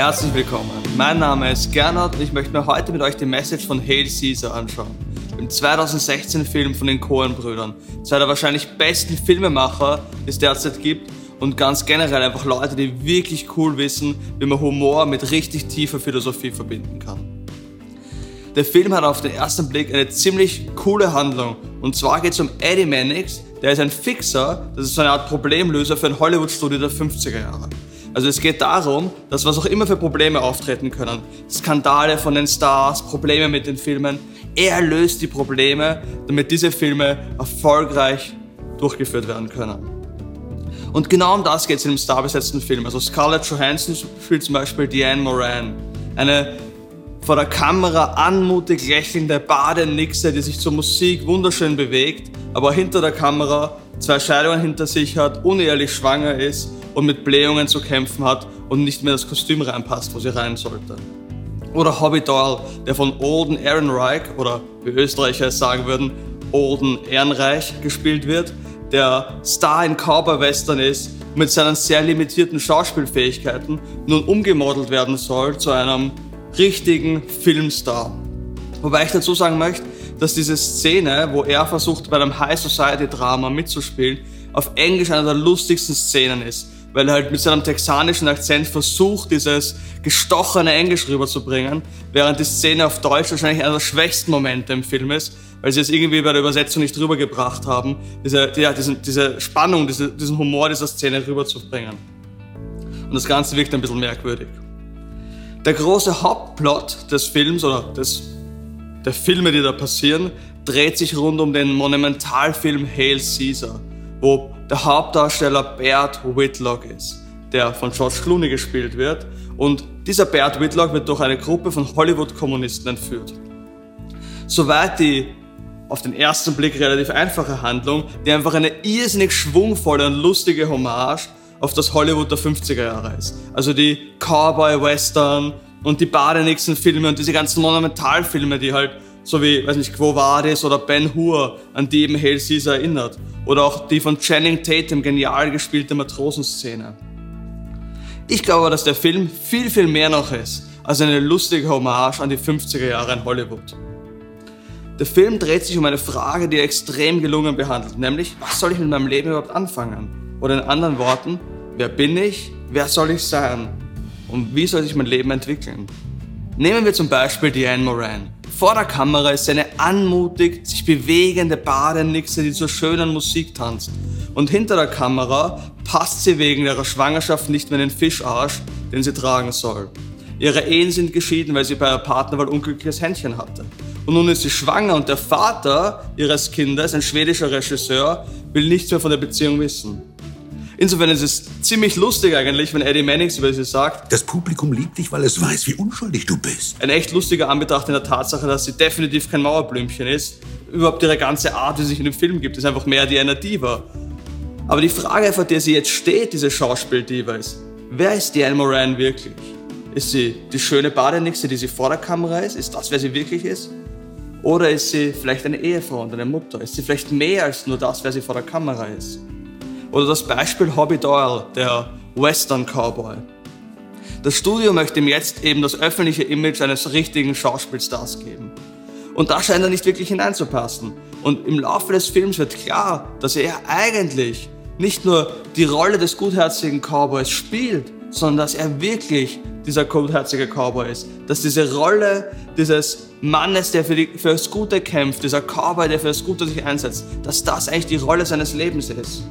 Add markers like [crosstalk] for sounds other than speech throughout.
Herzlich willkommen. Mein Name ist Gernot und ich möchte mir heute mit euch die Message von Hail Caesar anschauen. Im 2016 Film von den Coen-Brüdern. Zwei der wahrscheinlich besten Filmemacher, die es derzeit gibt und ganz generell einfach Leute, die wirklich cool wissen, wie man Humor mit richtig tiefer Philosophie verbinden kann. Der Film hat auf den ersten Blick eine ziemlich coole Handlung. Und zwar geht es um Eddie Mannix, der ist ein Fixer, das ist so eine Art Problemlöser für ein Hollywood-Studio der 50er Jahre. Also es geht darum, dass was auch immer für Probleme auftreten können, Skandale von den Stars, Probleme mit den Filmen, er löst die Probleme, damit diese Filme erfolgreich durchgeführt werden können. Und genau um das geht es in dem starbesetzten Film. Also Scarlett Johansson spielt zum Beispiel Diane Moran, eine vor der Kamera anmutig lächelnde Badenixe, die sich zur Musik wunderschön bewegt, aber hinter der Kamera zwei Scheidungen hinter sich hat, unehrlich schwanger ist und mit Blähungen zu kämpfen hat und nicht mehr das Kostüm reinpasst, wo sie rein sollte. Oder Hobby Doyle, der von Olden Ehrenreich, oder wie Österreicher es sagen würden, Olden Ehrenreich gespielt wird, der Star in Cowboy-Western ist mit seinen sehr limitierten Schauspielfähigkeiten nun umgemodelt werden soll zu einem richtigen Filmstar. Wobei ich dazu sagen möchte, dass diese Szene, wo er versucht, bei einem High Society Drama mitzuspielen, auf Englisch eine der lustigsten Szenen ist weil er halt mit seinem texanischen Akzent versucht, dieses gestochene Englisch rüberzubringen, während die Szene auf Deutsch wahrscheinlich einer der schwächsten Momente im Film ist, weil sie es irgendwie bei der Übersetzung nicht rübergebracht haben, diese, ja, diesen, diese Spannung, diese, diesen Humor dieser Szene rüberzubringen. Und das Ganze wirkt ein bisschen merkwürdig. Der große Hauptplot des Films oder des, der Filme, die da passieren, dreht sich rund um den Monumentalfilm Hail Caesar, wo der Hauptdarsteller Bert Whitlock ist, der von George Clooney gespielt wird. Und dieser Bert Whitlock wird durch eine Gruppe von Hollywood-Kommunisten entführt. Soweit die auf den ersten Blick relativ einfache Handlung, die einfach eine irrsinnig schwungvolle und lustige Hommage auf das Hollywood der 50er Jahre ist. Also die Cowboy-Western und die Badenixen-Filme und diese ganzen Monumentalfilme, die halt so wie, weiß nicht, Quo Vadis oder Ben Hur, an die eben Hail Caesar erinnert. Oder auch die von Channing Tatum genial gespielte Matrosenszene. Ich glaube, dass der Film viel, viel mehr noch ist als eine lustige Hommage an die 50er Jahre in Hollywood. Der Film dreht sich um eine Frage, die er extrem gelungen behandelt, nämlich, was soll ich mit meinem Leben überhaupt anfangen? Oder in anderen Worten, wer bin ich, wer soll ich sein und wie soll sich mein Leben entwickeln? Nehmen wir zum Beispiel Diane Moran. Vor der Kamera ist eine anmutig sich bewegende Badenixe, die zur schönen Musik tanzt. Und hinter der Kamera passt sie wegen ihrer Schwangerschaft nicht mehr in den Fischarsch, den sie tragen soll. Ihre Ehen sind geschieden, weil sie bei ihrer Partnerwahl unglückliches Händchen hatte. Und nun ist sie schwanger und der Vater ihres Kindes, ein schwedischer Regisseur, will nichts mehr von der Beziehung wissen. Insofern ist es ziemlich lustig eigentlich, wenn Eddie Mannix über sie sagt. Das Publikum liebt dich, weil es weiß, wie unschuldig du bist. Ein echt lustiger Anbetracht in der Tatsache, dass sie definitiv kein Mauerblümchen ist. Überhaupt ihre ganze Art, wie sie sich in dem Film gibt, ist einfach mehr die einer Diva. Aber die Frage, vor der sie jetzt steht, diese Schauspieldiva, ist, wer ist Diane Moran wirklich? Ist sie die schöne Badenixe, die sie vor der Kamera ist? Ist das, wer sie wirklich ist? Oder ist sie vielleicht eine Ehefrau und eine Mutter? Ist sie vielleicht mehr als nur das, wer sie vor der Kamera ist? Oder das Beispiel Hobby Doyle, der Western Cowboy. Das Studio möchte ihm jetzt eben das öffentliche Image eines richtigen Schauspielstars geben. Und da scheint er nicht wirklich hineinzupassen. Und im Laufe des Films wird klar, dass er eigentlich nicht nur die Rolle des gutherzigen Cowboys spielt, sondern dass er wirklich dieser gutherzige Cowboy ist. Dass diese Rolle dieses Mannes, der für, die, für das Gute kämpft, dieser Cowboy, der für das Gute sich einsetzt, dass das eigentlich die Rolle seines Lebens ist.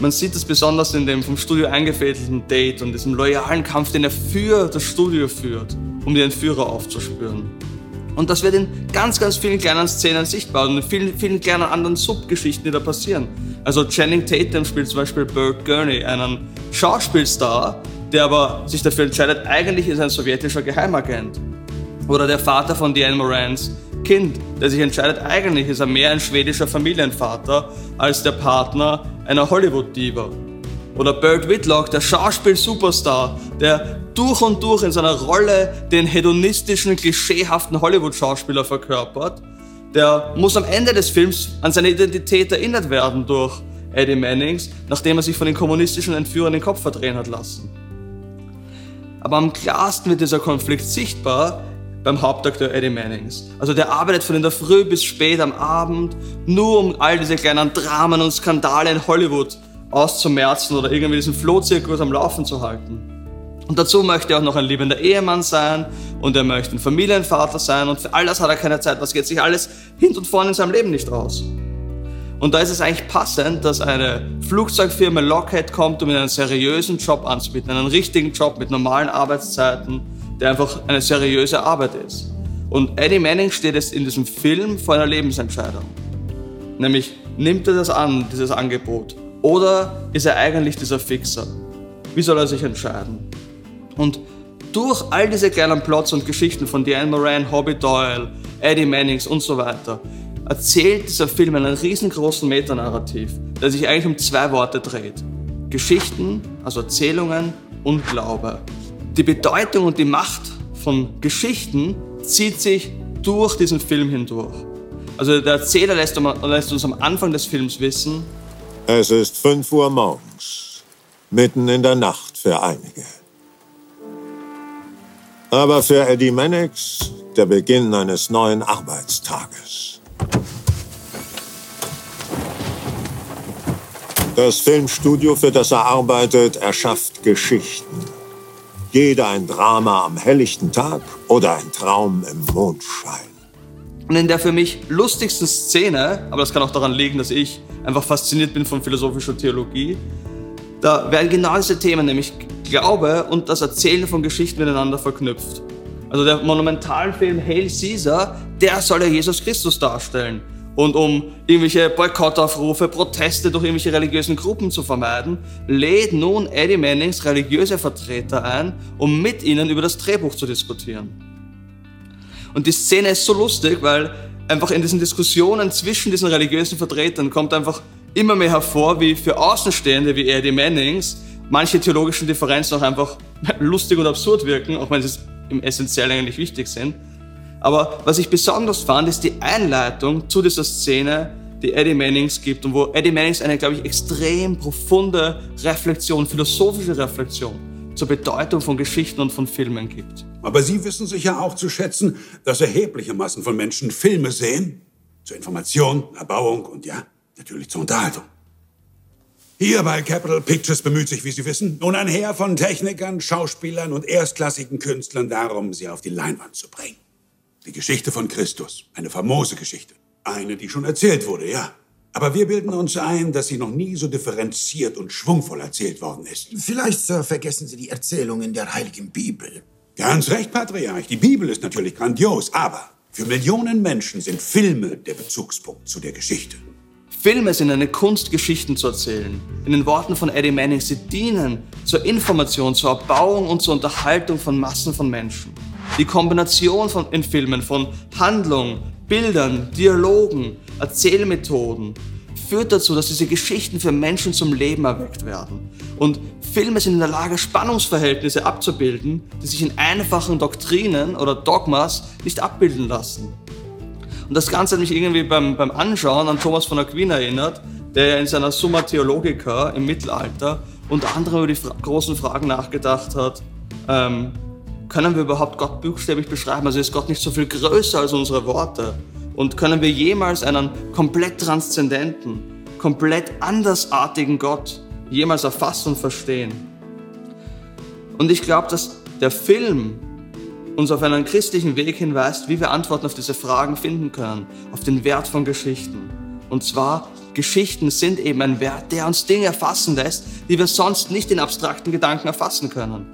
Man sieht es besonders in dem vom Studio eingefädelten Date und diesem loyalen Kampf, den er für das Studio führt, um die Entführer aufzuspüren. Und das wird in ganz, ganz vielen kleinen Szenen sichtbar und in vielen, vielen kleinen anderen Subgeschichten, die da passieren. Also Channing Tatum spielt zum Beispiel Burt Gurney, einen Schauspielstar, der aber sich dafür entscheidet, eigentlich ist er ein sowjetischer Geheimagent. Oder der Vater von Diane Morans Kind, der sich entscheidet, eigentlich ist er mehr ein schwedischer Familienvater als der Partner einer Hollywood-Diva. Oder Burt Whitlock, der Schauspiel-Superstar, der durch und durch in seiner Rolle den hedonistischen, klischeehaften Hollywood-Schauspieler verkörpert, der muss am Ende des Films an seine Identität erinnert werden durch Eddie Mannings, nachdem er sich von den kommunistischen Entführern den Kopf verdrehen hat lassen. Aber am klarsten wird dieser Konflikt sichtbar beim Hauptakteur Eddie Mannings. Also der arbeitet von in der Früh bis spät am Abend, nur um all diese kleinen Dramen und Skandale in Hollywood auszumerzen oder irgendwie diesen Flohzirkus am Laufen zu halten. Und dazu möchte er auch noch ein liebender Ehemann sein und er möchte ein Familienvater sein und für all das hat er keine Zeit. Das geht sich alles hinten und vorne in seinem Leben nicht raus. Und da ist es eigentlich passend, dass eine Flugzeugfirma Lockheed kommt, um ihm einen seriösen Job anzubieten, einen richtigen Job mit normalen Arbeitszeiten, der einfach eine seriöse Arbeit ist. Und Eddie Manning steht jetzt in diesem Film vor einer Lebensentscheidung. Nämlich, nimmt er das an, dieses Angebot? Oder ist er eigentlich dieser Fixer? Wie soll er sich entscheiden? Und durch all diese kleinen Plots und Geschichten von Diane Moran, Hobby Doyle, Eddie Mannings und so weiter, erzählt dieser Film einen riesengroßen Metanarrativ, der sich eigentlich um zwei Worte dreht. Geschichten, also Erzählungen und Glaube. Die Bedeutung und die Macht von Geschichten zieht sich durch diesen Film hindurch. Also der Erzähler lässt, lässt uns am Anfang des Films wissen, es ist 5 Uhr morgens, mitten in der Nacht für einige. Aber für Eddie Mannix der Beginn eines neuen Arbeitstages. Das Filmstudio, für das er arbeitet, erschafft Geschichten. Jeder ein Drama am helllichten Tag oder ein Traum im Mondschein. Und in der für mich lustigsten Szene, aber das kann auch daran liegen, dass ich einfach fasziniert bin von philosophischer Theologie, da werden genau diese Themen, nämlich Glaube und das Erzählen von Geschichten miteinander verknüpft. Also der Monumentalfilm Hail Caesar, der soll ja Jesus Christus darstellen. Und um irgendwelche Boykottaufrufe, Proteste durch irgendwelche religiösen Gruppen zu vermeiden, lädt nun Eddie Mannings religiöse Vertreter ein, um mit ihnen über das Drehbuch zu diskutieren. Und die Szene ist so lustig, weil einfach in diesen Diskussionen zwischen diesen religiösen Vertretern kommt einfach immer mehr hervor, wie für Außenstehende wie Eddie Mannings manche theologischen Differenzen auch einfach [laughs] lustig und absurd wirken, auch wenn sie im Essentiellen eigentlich wichtig sind. Aber was ich besonders fand, ist die Einleitung zu dieser Szene, die Eddie Mannings gibt und wo Eddie Mannings eine, glaube ich, extrem profunde Reflexion, philosophische Reflexion zur Bedeutung von Geschichten und von Filmen gibt. Aber Sie wissen sicher auch zu schätzen, dass erhebliche Massen von Menschen Filme sehen. Zur Information, Erbauung und ja, natürlich zur Unterhaltung. Hier bei Capital Pictures bemüht sich, wie Sie wissen, nun ein Heer von Technikern, Schauspielern und erstklassigen Künstlern darum, sie auf die Leinwand zu bringen. Die Geschichte von Christus. Eine famose Geschichte. Eine, die schon erzählt wurde, ja. Aber wir bilden uns ein, dass sie noch nie so differenziert und schwungvoll erzählt worden ist. Vielleicht, Sir, vergessen Sie die Erzählungen der Heiligen Bibel. Ganz recht, Patriarch. Die Bibel ist natürlich grandios, aber für Millionen Menschen sind Filme der Bezugspunkt zu der Geschichte. Filme sind eine Kunst, Geschichten zu erzählen. In den Worten von Eddie Manning, sie dienen zur Information, zur Erbauung und zur Unterhaltung von Massen von Menschen. Die Kombination von, in Filmen von Handlung, Bildern, Dialogen, Erzählmethoden führt dazu, dass diese Geschichten für Menschen zum Leben erweckt werden. Und Filme sind in der Lage, Spannungsverhältnisse abzubilden, die sich in einfachen Doktrinen oder Dogmas nicht abbilden lassen. Und das Ganze hat mich irgendwie beim, beim Anschauen an Thomas von Aquin erinnert, der in seiner Summa Theologica im Mittelalter unter anderem über die fra großen Fragen nachgedacht hat, ähm, können wir überhaupt Gott buchstäblich beschreiben? Also ist Gott nicht so viel größer als unsere Worte? Und können wir jemals einen komplett transzendenten, komplett andersartigen Gott jemals erfassen und verstehen? Und ich glaube, dass der Film uns auf einen christlichen Weg hinweist, wie wir Antworten auf diese Fragen finden können, auf den Wert von Geschichten. Und zwar, Geschichten sind eben ein Wert, der uns Dinge erfassen lässt, die wir sonst nicht in abstrakten Gedanken erfassen können.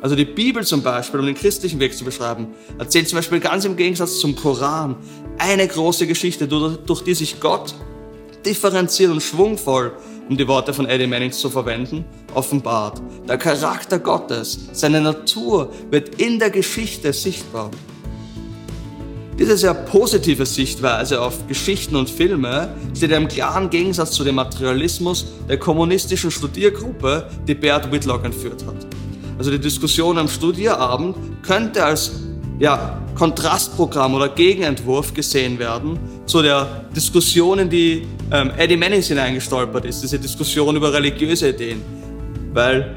Also die Bibel zum Beispiel, um den christlichen Weg zu beschreiben, erzählt zum Beispiel ganz im Gegensatz zum Koran eine große Geschichte, durch die sich Gott differenziert und schwungvoll um die Worte von Eddie Manning zu verwenden, offenbart. Der Charakter Gottes, seine Natur wird in der Geschichte sichtbar. Diese sehr positive Sichtweise auf Geschichten und Filme steht im klaren Gegensatz zu dem Materialismus der kommunistischen Studiergruppe, die Bert Whitlock entführt hat. Also die Diskussion am Studierabend könnte als ja, Kontrastprogramm oder Gegenentwurf gesehen werden zu der Diskussion, in die ähm, Eddie Mannings hineingestolpert ist, diese Diskussion über religiöse Ideen. Weil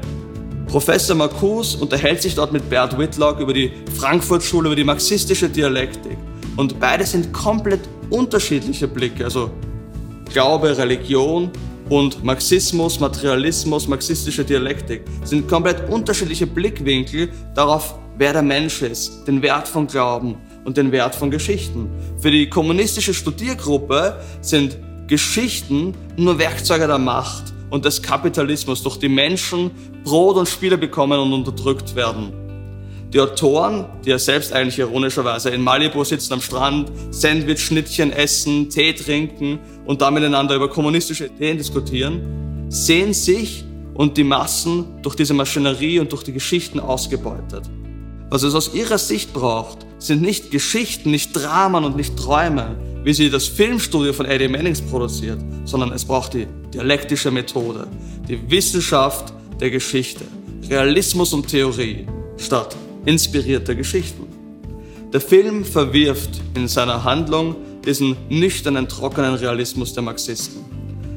Professor Marcuse unterhält sich dort mit Bert Whitlock über die Frankfurt-Schule, über die marxistische Dialektik. Und beide sind komplett unterschiedliche Blicke, also Glaube, Religion und Marxismus, Materialismus, marxistische Dialektik sind komplett unterschiedliche Blickwinkel darauf, wer der Mensch ist, den Wert von Glauben und den Wert von Geschichten. Für die kommunistische Studiergruppe sind Geschichten nur Werkzeuge der Macht und des Kapitalismus, durch die Menschen Brot und Spiele bekommen und unterdrückt werden. Die Autoren, die ja selbst eigentlich ironischerweise in Malibu sitzen am Strand, Sandwich-Schnittchen essen, Tee trinken und da miteinander über kommunistische Ideen diskutieren, sehen sich und die Massen durch diese Maschinerie und durch die Geschichten ausgebeutet. Was es aus ihrer Sicht braucht, sind nicht Geschichten, nicht Dramen und nicht Träume, wie sie das Filmstudio von Eddie Mannings produziert, sondern es braucht die dialektische Methode, die Wissenschaft der Geschichte, Realismus und Theorie statt inspirierter Geschichten. Der Film verwirft in seiner Handlung diesen nüchternen, trockenen Realismus der Marxisten.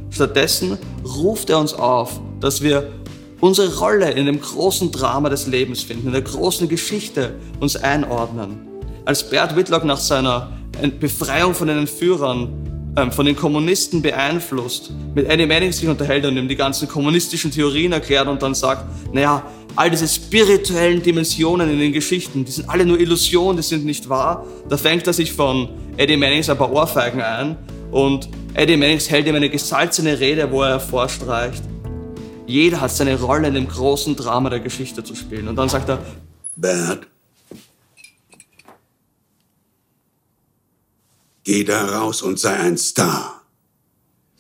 Stattdessen ruft er uns auf, dass wir unsere Rolle in dem großen Drama des Lebens finden, in der großen Geschichte uns einordnen. Als Bert Whitlock nach seiner Befreiung von den Entführern, ähm, von den Kommunisten beeinflusst, mit Eddie Manning sich unterhält und ihm die ganzen kommunistischen Theorien erklärt und dann sagt, naja, all diese spirituellen Dimensionen in den Geschichten, die sind alle nur Illusionen, die sind nicht wahr. Da fängt er sich von Eddie Mannings ein paar Ohrfeigen ein und Eddie Mannings hält ihm eine gesalzene Rede, wo er vorstreicht, jeder hat seine Rolle in dem großen Drama der Geschichte zu spielen. Und dann sagt er, Bert, geh da raus und sei ein Star.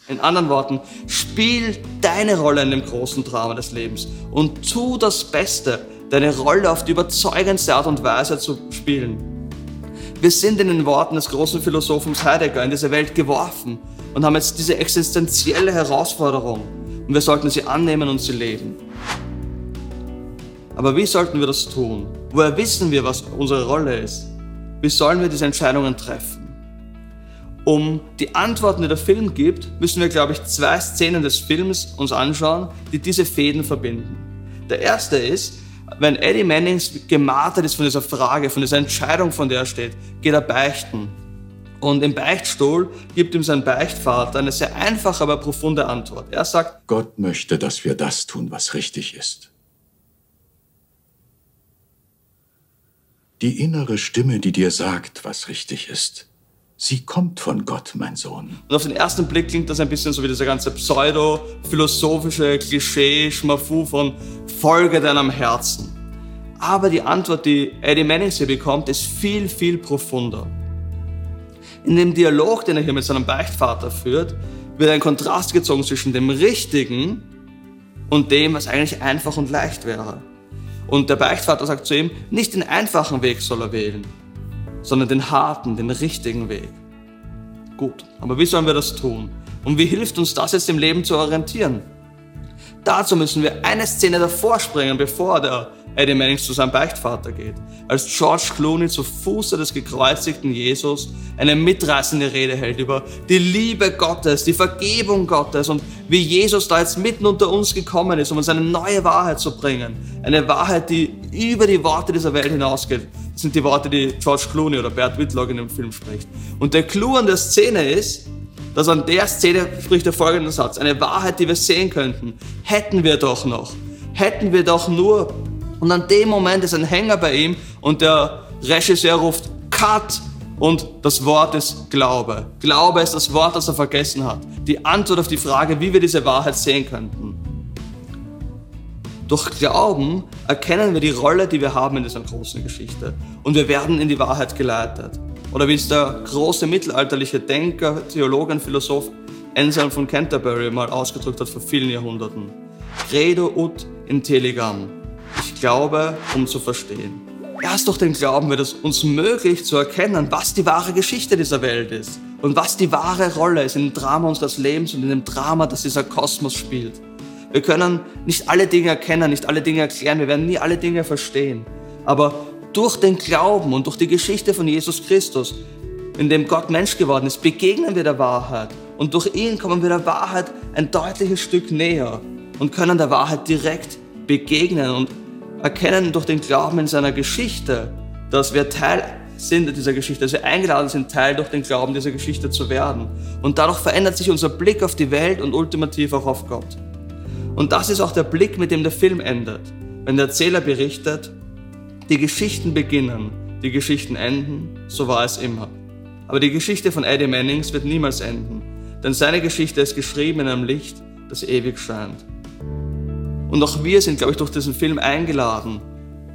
In anderen Worten, spiel deine Rolle in dem großen Drama des Lebens und tu das Beste, deine Rolle auf die überzeugendste Art und Weise zu spielen. Wir sind in den Worten des großen Philosophen Heidegger in diese Welt geworfen und haben jetzt diese existenzielle Herausforderung und wir sollten sie annehmen und sie leben. Aber wie sollten wir das tun? Woher wissen wir, was unsere Rolle ist? Wie sollen wir diese Entscheidungen treffen? Um die Antworten, die der Film gibt, müssen wir, glaube ich, zwei Szenen des Films uns anschauen, die diese Fäden verbinden. Der erste ist, wenn Eddie Mannings gemartert ist von dieser Frage, von dieser Entscheidung, von der er steht, geht er beichten. Und im Beichtstuhl gibt ihm sein Beichtvater eine sehr einfache, aber profunde Antwort. Er sagt, Gott möchte, dass wir das tun, was richtig ist. Die innere Stimme, die dir sagt, was richtig ist, sie kommt von Gott, mein Sohn. Und auf den ersten Blick klingt das ein bisschen so wie dieser ganze pseudo-philosophische Klischee, Schmafu von Folge deinem Herzen. Aber die Antwort, die Eddie Mannings hier bekommt, ist viel, viel profunder. In dem Dialog, den er hier mit seinem Beichtvater führt, wird ein Kontrast gezogen zwischen dem Richtigen und dem, was eigentlich einfach und leicht wäre. Und der Beichtvater sagt zu ihm, nicht den einfachen Weg soll er wählen, sondern den harten, den richtigen Weg. Gut, aber wie sollen wir das tun? Und wie hilft uns das jetzt im Leben zu orientieren? Dazu müssen wir eine Szene davor springen, bevor der Eddie Mannings zu seinem Beichtvater geht. Als George Clooney zu Fuße des gekreuzigten Jesus eine mitreißende Rede hält über die Liebe Gottes, die Vergebung Gottes und wie Jesus da jetzt mitten unter uns gekommen ist, um uns eine neue Wahrheit zu bringen. Eine Wahrheit, die über die Worte dieser Welt hinausgeht. Sind die Worte, die George Clooney oder Bert Whitlock in dem Film spricht. Und der Clou an der Szene ist, dass an der Szene spricht der folgende Satz. Eine Wahrheit, die wir sehen könnten. Hätten wir doch noch. Hätten wir doch nur und an dem Moment ist ein Hänger bei ihm und der Regisseur ruft Cut und das Wort ist Glaube. Glaube ist das Wort, das er vergessen hat. Die Antwort auf die Frage, wie wir diese Wahrheit sehen könnten. Durch Glauben erkennen wir die Rolle, die wir haben in dieser großen Geschichte und wir werden in die Wahrheit geleitet. Oder wie es der große mittelalterliche Denker, Theologe und Philosoph Anselm von Canterbury mal ausgedrückt hat vor vielen Jahrhunderten. Credo ut intelligam. Ich glaube, um zu verstehen. Erst durch den Glauben wird es uns möglich zu erkennen, was die wahre Geschichte dieser Welt ist und was die wahre Rolle ist in dem Drama unseres Lebens und in dem Drama, das dieser Kosmos spielt. Wir können nicht alle Dinge erkennen, nicht alle Dinge erklären, wir werden nie alle Dinge verstehen. Aber durch den Glauben und durch die Geschichte von Jesus Christus, in dem Gott Mensch geworden ist, begegnen wir der Wahrheit. Und durch ihn kommen wir der Wahrheit ein deutliches Stück näher und können der Wahrheit direkt begegnen und erkennen durch den Glauben in seiner Geschichte, dass wir Teil sind dieser Geschichte, dass wir eingeladen sind, Teil durch den Glauben dieser Geschichte zu werden. Und dadurch verändert sich unser Blick auf die Welt und ultimativ auch auf Gott. Und das ist auch der Blick, mit dem der Film endet. Wenn der Erzähler berichtet, die Geschichten beginnen, die Geschichten enden, so war es immer. Aber die Geschichte von Eddie Mannings wird niemals enden, denn seine Geschichte ist geschrieben in einem Licht, das ewig scheint. Und auch wir sind, glaube ich, durch diesen Film eingeladen,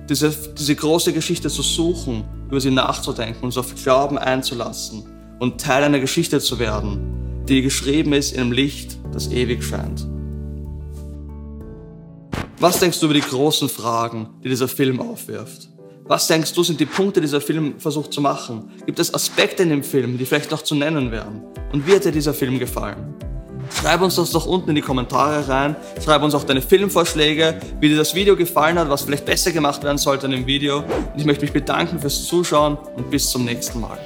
diese, diese große Geschichte zu suchen, über sie nachzudenken, uns auf Glauben einzulassen und Teil einer Geschichte zu werden, die geschrieben ist in einem Licht, das ewig scheint. Was denkst du über die großen Fragen, die dieser Film aufwirft? Was denkst du, sind die Punkte, die dieser Film versucht zu machen? Gibt es Aspekte in dem Film, die vielleicht noch zu nennen wären? Und wie hat dir dieser Film gefallen? Schreib uns das doch unten in die Kommentare rein. Schreib uns auch deine Filmvorschläge, wie dir das Video gefallen hat, was vielleicht besser gemacht werden sollte in dem Video. Und ich möchte mich bedanken fürs Zuschauen und bis zum nächsten Mal.